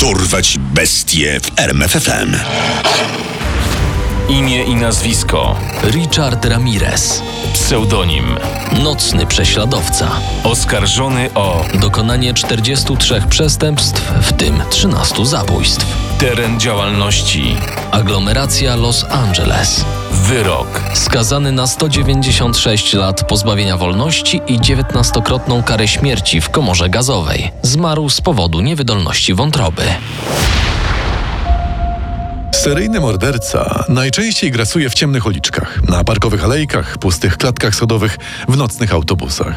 Dorwać bestie w RMFFM. Imię i nazwisko. Richard Ramirez. Pseudonim. Nocny prześladowca. Oskarżony o Dokonanie 43 przestępstw, w tym 13 zabójstw. teren działalności. Aglomeracja Los Angeles. Wyrok. Skazany na 196 lat pozbawienia wolności i 19-krotną karę śmierci w komorze gazowej. Zmarł z powodu niewydolności wątroby. Seryjny morderca najczęściej grasuje w ciemnych uliczkach, na parkowych alejkach, pustych klatkach schodowych, w nocnych autobusach.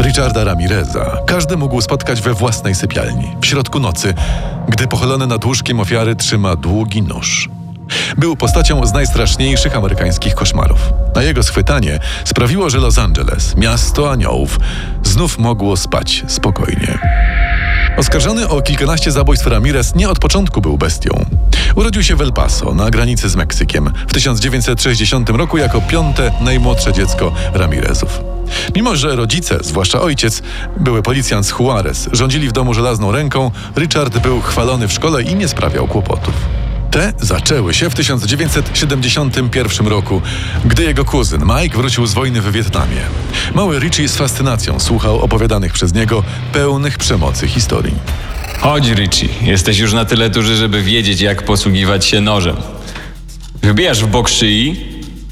Richarda Ramireza każdy mógł spotkać we własnej sypialni, w środku nocy, gdy pochylony nad łóżkiem ofiary trzyma długi nóż. Był postacią z najstraszniejszych amerykańskich koszmarów. A jego schwytanie sprawiło, że Los Angeles, miasto aniołów, znów mogło spać spokojnie. Oskarżony o kilkanaście zabójstw Ramirez nie od początku był bestią. Urodził się w El Paso, na granicy z Meksykiem, w 1960 roku jako piąte najmłodsze dziecko Ramirezów. Mimo, że rodzice, zwłaszcza ojciec, były policjant z Juarez, rządzili w domu żelazną ręką, Richard był chwalony w szkole i nie sprawiał kłopotów. Te zaczęły się w 1971 roku, gdy jego kuzyn Mike wrócił z wojny w Wietnamie. Mały Richie z fascynacją słuchał opowiadanych przez niego pełnych przemocy historii. Chodź, Richie. Jesteś już na tyle duży, żeby wiedzieć, jak posługiwać się nożem. Wbijasz w bok szyi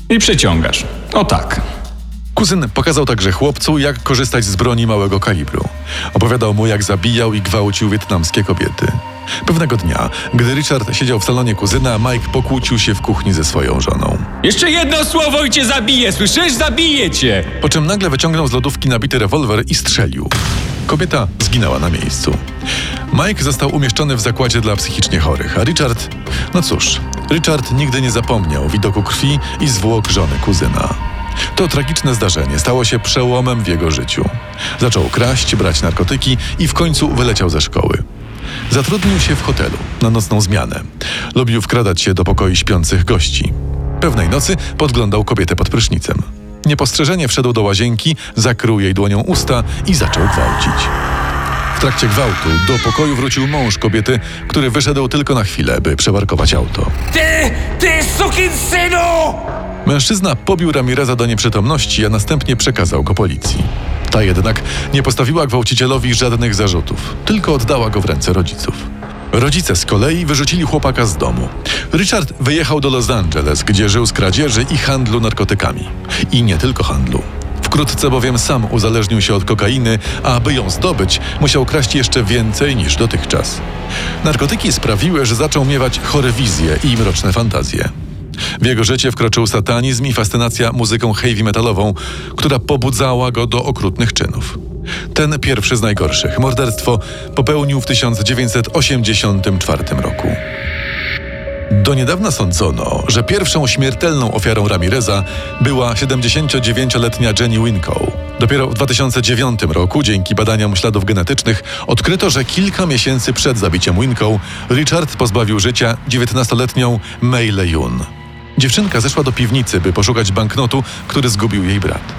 i przeciągasz. O tak. Kuzyn pokazał także chłopcu, jak korzystać z broni małego kalibru. Opowiadał mu, jak zabijał i gwałcił wietnamskie kobiety. Pewnego dnia, gdy Richard siedział w salonie kuzyna, Mike pokłócił się w kuchni ze swoją żoną. Jeszcze jedno słowo i cię zabiję, słyszysz? Zabiję cię! Po czym nagle wyciągnął z lodówki nabity rewolwer i strzelił. Kobieta zginęła na miejscu. Mike został umieszczony w zakładzie dla psychicznie chorych, a Richard. No cóż, Richard nigdy nie zapomniał widoku krwi i zwłok żony kuzyna. To tragiczne zdarzenie stało się przełomem w jego życiu. Zaczął kraść, brać narkotyki i w końcu wyleciał ze szkoły. Zatrudnił się w hotelu na nocną zmianę. Lubił wkradać się do pokoi śpiących gości. Pewnej nocy podglądał kobietę pod prysznicem. Niepostrzeżenie wszedł do łazienki, zakrył jej dłonią usta i zaczął gwałcić. W trakcie gwałtu do pokoju wrócił mąż kobiety, który wyszedł tylko na chwilę, by przeparkować auto. Ty! Ty synu! Mężczyzna pobił Ramireza do nieprzytomności, a następnie przekazał go policji. Ta jednak nie postawiła gwałcicielowi żadnych zarzutów, tylko oddała go w ręce rodziców. Rodzice z kolei wyrzucili chłopaka z domu. Richard wyjechał do Los Angeles, gdzie żył z kradzieży i handlu narkotykami. I nie tylko handlu. Wkrótce bowiem sam uzależnił się od kokainy, a aby ją zdobyć, musiał kraść jeszcze więcej niż dotychczas. Narkotyki sprawiły, że zaczął miewać chore wizje i mroczne fantazje. W jego życie wkroczył satanizm i fascynacja muzyką heavy metalową, która pobudzała go do okrutnych czynów. Ten pierwszy z najgorszych, morderstwo, popełnił w 1984 roku. Do niedawna sądzono, że pierwszą śmiertelną ofiarą Ramireza była 79-letnia Jenny Winkow. Dopiero w 2009 roku, dzięki badaniom śladów genetycznych, odkryto, że kilka miesięcy przed zabiciem Winkow Richard pozbawił życia 19-letnią May Leyun. Dziewczynka zeszła do piwnicy, by poszukać banknotu, który zgubił jej brat.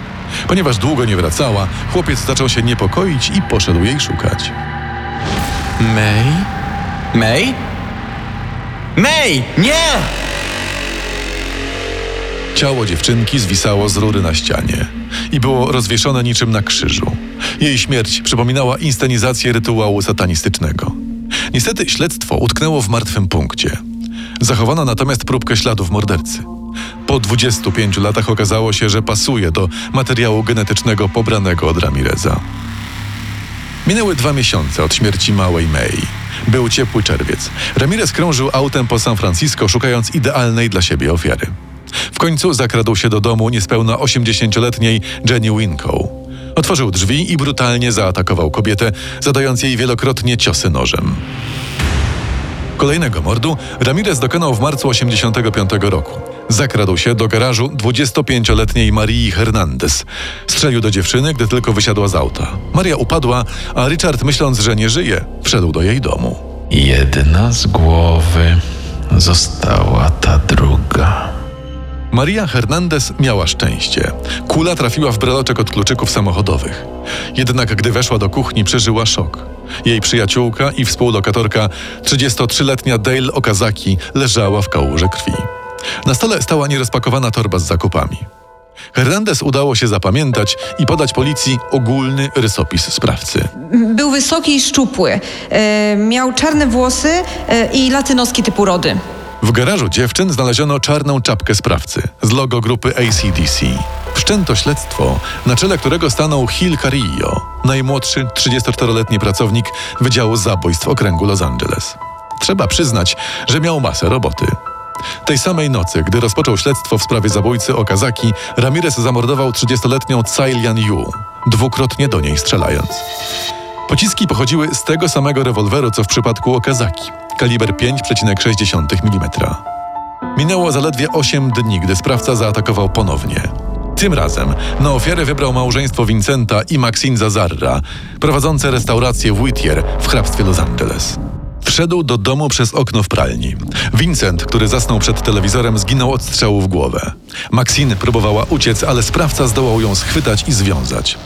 Ponieważ długo nie wracała, chłopiec zaczął się niepokoić i poszedł jej szukać. May? May? May! Nie! Ciało dziewczynki zwisało z rury na ścianie i było rozwieszone niczym na krzyżu. Jej śmierć przypominała inscenizację rytuału satanistycznego. Niestety śledztwo utknęło w martwym punkcie. Zachowano natomiast próbkę śladów mordercy. Po 25 latach okazało się, że pasuje do materiału genetycznego pobranego od Ramireza. Minęły dwa miesiące od śmierci małej May. Był ciepły czerwiec. Ramirez krążył autem po San Francisco, szukając idealnej dla siebie ofiary. W końcu zakradł się do domu niespełna 80-letniej Jenny Winkow. Otworzył drzwi i brutalnie zaatakował kobietę, zadając jej wielokrotnie ciosy nożem. Kolejnego mordu Ramirez dokonał w marcu 85 roku. Zakradł się do garażu 25-letniej Marii Hernandez. Strzelił do dziewczyny, gdy tylko wysiadła z auta. Maria upadła, a Richard, myśląc, że nie żyje, wszedł do jej domu. Jedna z głowy została ta druga. Maria Hernandez miała szczęście. Kula trafiła w breloczek od kluczyków samochodowych. Jednak gdy weszła do kuchni, przeżyła szok. Jej przyjaciółka i współlokatorka, 33-letnia Dale Okazaki, leżała w kałuży krwi. Na stole stała nierozpakowana torba z zakupami. Hernandez udało się zapamiętać i podać policji ogólny rysopis sprawcy. Był wysoki i szczupły. E, miał czarne włosy e, i latynoski typu rody. W garażu dziewczyn znaleziono czarną czapkę sprawcy z logo grupy ACDC. Wszczęto śledztwo, na czele którego stanął Hill Carillo, najmłodszy 34-letni pracownik Wydziału Zabójstw Okręgu Los Angeles. Trzeba przyznać, że miał masę roboty. Tej samej nocy, gdy rozpoczął śledztwo w sprawie zabójcy Okazaki, Ramirez zamordował 30-letnią Cailian Yu, dwukrotnie do niej strzelając. Pociski pochodziły z tego samego rewolweru, co w przypadku Okazaki, kaliber 5,6 mm. Minęło zaledwie 8 dni, gdy sprawca zaatakował ponownie. Tym razem na ofiarę wybrał małżeństwo Vincenta i Maxine Zazarra, prowadzące restaurację w Whittier w hrabstwie Los Angeles. Wszedł do domu przez okno w pralni. Vincent, który zasnął przed telewizorem, zginął od strzału w głowę. Maxine próbowała uciec, ale sprawca zdołał ją schwytać i związać.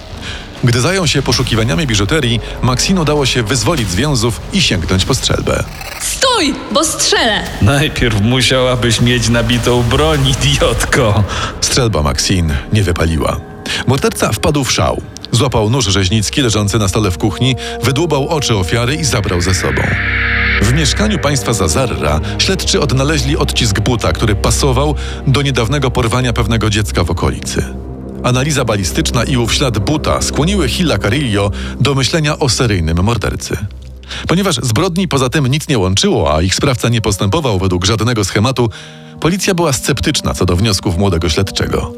Gdy zajął się poszukiwaniami biżuterii, Maxine udało się wyzwolić z więzów i sięgnąć po strzelbę. Stój, bo strzelę! Najpierw musiałabyś mieć nabitą broń, idiotko. Strzelba Maxine nie wypaliła. Morderca wpadł w szał. Złapał nóż rzeźnicki leżący na stole w kuchni, wydłubał oczy ofiary i zabrał ze sobą. W mieszkaniu państwa Zazarra śledczy odnaleźli odcisk buta, który pasował do niedawnego porwania pewnego dziecka w okolicy. Analiza balistyczna i ów ślad buta skłoniły Hilla Carillo do myślenia o seryjnym mordercy. Ponieważ zbrodni poza tym nic nie łączyło, a ich sprawca nie postępował według żadnego schematu, policja była sceptyczna co do wniosków młodego śledczego.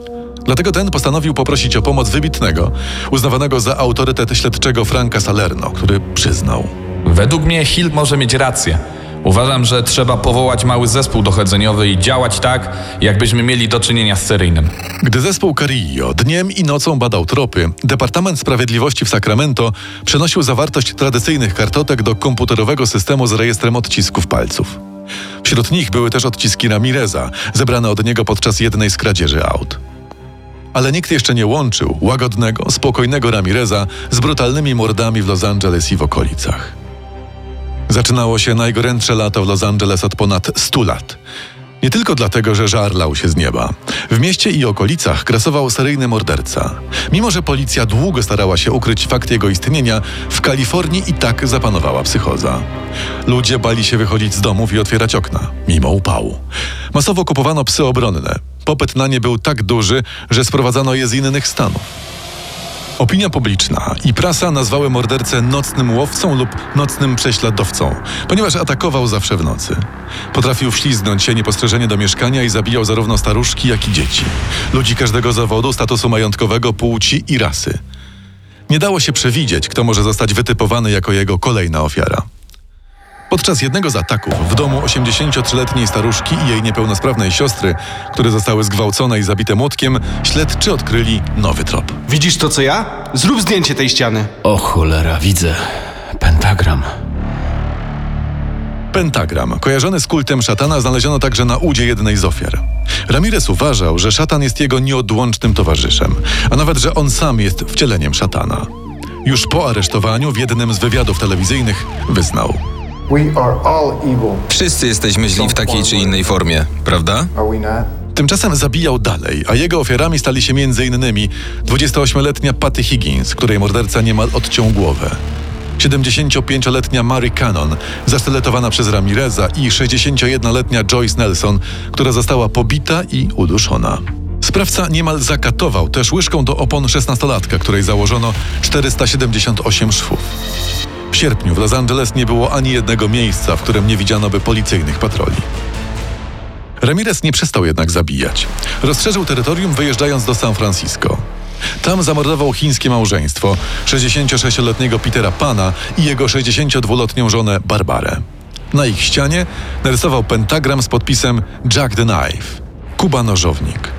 Dlatego ten postanowił poprosić o pomoc wybitnego, uznawanego za autorytet śledczego Franka Salerno, który przyznał. Według mnie Hill może mieć rację. Uważam, że trzeba powołać mały zespół dochodzeniowy i działać tak, jakbyśmy mieli do czynienia z seryjnym. Gdy zespół Carillo dniem i nocą badał tropy, Departament Sprawiedliwości w Sacramento przenosił zawartość tradycyjnych kartotek do komputerowego systemu z rejestrem odcisków palców. Wśród nich były też odciski Ramireza, zebrane od niego podczas jednej z kradzieży aut. Ale nikt jeszcze nie łączył łagodnego, spokojnego Ramireza z brutalnymi mordami w Los Angeles i w okolicach. Zaczynało się najgorętsze lato w Los Angeles od ponad 100 lat. Nie tylko dlatego, że żar lał się z nieba. W mieście i okolicach grasował seryjny morderca. Mimo, że policja długo starała się ukryć fakt jego istnienia, w Kalifornii i tak zapanowała psychoza. Ludzie bali się wychodzić z domów i otwierać okna, mimo upału. Masowo kupowano psy obronne. Popyt na nie był tak duży, że sprowadzano je z innych stanów. Opinia publiczna i prasa nazwały mordercę nocnym łowcą lub nocnym prześladowcą, ponieważ atakował zawsze w nocy. Potrafił wśliznąć się niepostrzeżenie do mieszkania i zabijał zarówno staruszki, jak i dzieci. Ludzi każdego zawodu, statusu majątkowego, płci i rasy. Nie dało się przewidzieć, kto może zostać wytypowany jako jego kolejna ofiara. Podczas jednego z ataków w domu 83-letniej staruszki i jej niepełnosprawnej siostry, które zostały zgwałcone i zabite młotkiem, śledczy odkryli nowy trop. Widzisz to co ja? Zrób zdjęcie tej ściany. O cholera, widzę. Pentagram. Pentagram, kojarzony z kultem szatana, znaleziono także na udzie jednej z ofiar. Ramirez uważał, że szatan jest jego nieodłącznym towarzyszem, a nawet, że on sam jest wcieleniem szatana. Już po aresztowaniu w jednym z wywiadów telewizyjnych wyznał. Wszyscy jesteśmy źli w takiej czy innej formie, prawda? Tymczasem zabijał dalej, a jego ofiarami stali się m.in. 28-letnia Patty Higgins, której morderca niemal odciął głowę. 75-letnia Mary Cannon, zasztyletowana przez Ramireza i 61-letnia Joyce Nelson, która została pobita i uduszona. Sprawca niemal zakatował też łyżką do opon 16-latka, której założono 478 szwów. W sierpniu w Los Angeles nie było ani jednego miejsca, w którym nie widziano by policyjnych patroli. Ramirez nie przestał jednak zabijać. Rozszerzył terytorium wyjeżdżając do San Francisco. Tam zamordował chińskie małżeństwo 66-letniego Petera Pana i jego 62-letnią żonę Barbarę. Na ich ścianie narysował pentagram z podpisem Jack the Knife Kuba Nożownik.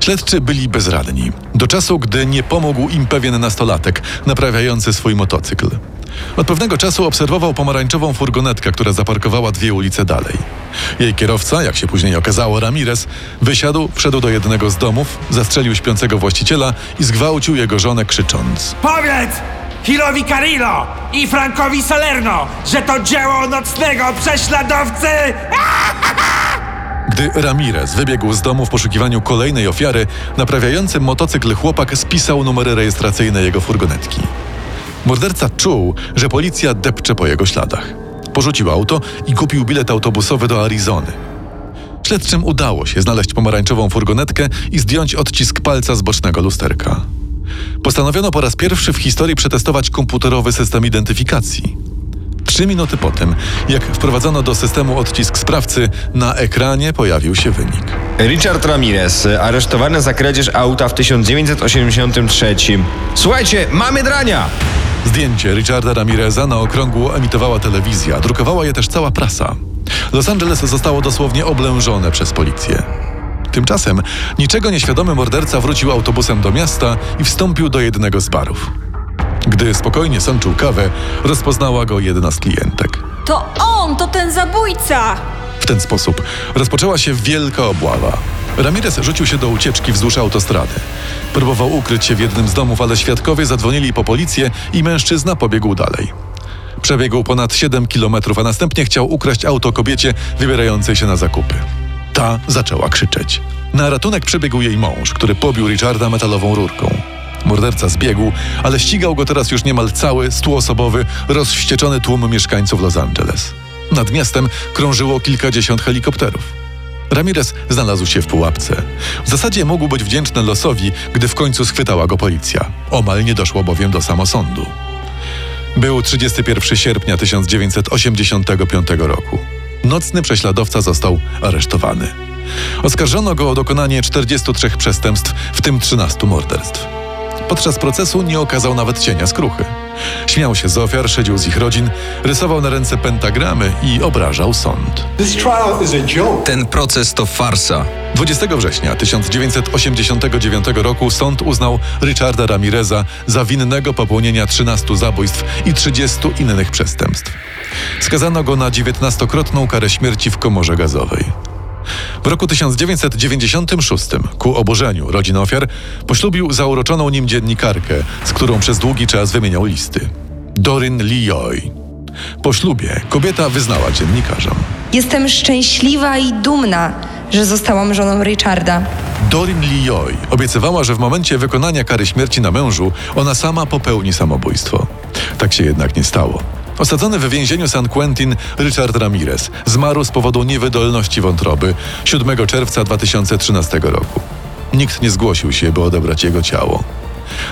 Śledczy byli bezradni, do czasu, gdy nie pomógł im pewien nastolatek naprawiający swój motocykl. Od pewnego czasu obserwował pomarańczową furgonetkę, która zaparkowała dwie ulice dalej. Jej kierowca, jak się później okazało, Ramirez, wysiadł, wszedł do jednego z domów, zastrzelił śpiącego właściciela i zgwałcił jego żonę krzycząc. Powiedz! Hillowi Carillo i Frankowi Salerno, że to dzieło nocnego prześladowcy! Gdy Ramirez wybiegł z domu w poszukiwaniu kolejnej ofiary, naprawiający motocykl chłopak spisał numery rejestracyjne jego furgonetki. Morderca czuł, że policja depcze po jego śladach. Porzucił auto i kupił bilet autobusowy do Arizony. Śledczym udało się znaleźć pomarańczową furgonetkę i zdjąć odcisk palca z bocznego lusterka. Postanowiono po raz pierwszy w historii przetestować komputerowy system identyfikacji. Trzy minuty po tym, jak wprowadzono do systemu odcisk sprawcy, na ekranie pojawił się wynik. Richard Ramirez, aresztowany za kradzież auta w 1983. Słuchajcie, mamy drania! Zdjęcie Richarda Ramireza na okrągło emitowała telewizja, drukowała je też cała prasa. Los Angeles zostało dosłownie oblężone przez policję. Tymczasem niczego nieświadomy morderca wrócił autobusem do miasta i wstąpił do jednego z barów. Gdy spokojnie sączył kawę, rozpoznała go jedna z klientek. To on, to ten zabójca! W ten sposób rozpoczęła się wielka obława. Ramirez rzucił się do ucieczki wzdłuż autostrady. Próbował ukryć się w jednym z domów, ale świadkowie zadzwonili po policję i mężczyzna pobiegł dalej. Przebiegł ponad 7 kilometrów, a następnie chciał ukraść auto kobiecie wybierającej się na zakupy. Ta zaczęła krzyczeć. Na ratunek przybiegł jej mąż, który pobił Richarda metalową rurką. Morderca zbiegł, ale ścigał go teraz już niemal cały, stuosobowy, rozwścieczony tłum mieszkańców Los Angeles. Nad miastem krążyło kilkadziesiąt helikopterów. Ramirez znalazł się w pułapce. W zasadzie mógł być wdzięczny losowi, gdy w końcu schwytała go policja. Omal nie doszło bowiem do samosądu. Był 31 sierpnia 1985 roku. Nocny prześladowca został aresztowany. Oskarżono go o dokonanie 43 przestępstw, w tym 13 morderstw. Podczas procesu nie okazał nawet cienia skruchy. Śmiał się z ofiar, szydził z ich rodzin, rysował na ręce pentagramy i obrażał sąd. Ten proces to farsa. 20 września 1989 roku sąd uznał Richarda Ramireza za winnego popełnienia 13 zabójstw i 30 innych przestępstw. Skazano go na 19-krotną karę śmierci w komorze gazowej. W roku 1996, ku oburzeniu rodzin ofiar, poślubił zauroczoną nim dziennikarkę, z którą przez długi czas wymieniał listy. Dorin Leoy. Po ślubie kobieta wyznała dziennikarzom. Jestem szczęśliwa i dumna, że zostałam żoną Richarda. Dorin Leoy obiecywała, że w momencie wykonania kary śmierci na mężu ona sama popełni samobójstwo. Tak się jednak nie stało. Osadzony w więzieniu San Quentin Richard Ramirez zmarł z powodu niewydolności wątroby 7 czerwca 2013 roku. Nikt nie zgłosił się, by odebrać jego ciało.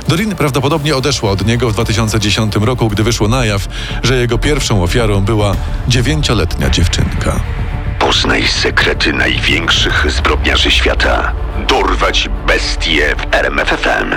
Dorin prawdopodobnie odeszła od niego w 2010 roku, gdy wyszło na jaw, że jego pierwszą ofiarą była dziewięcioletnia dziewczynka. Poznaj sekrety największych zbrodniarzy świata. Dorwać bestie w RMFFM.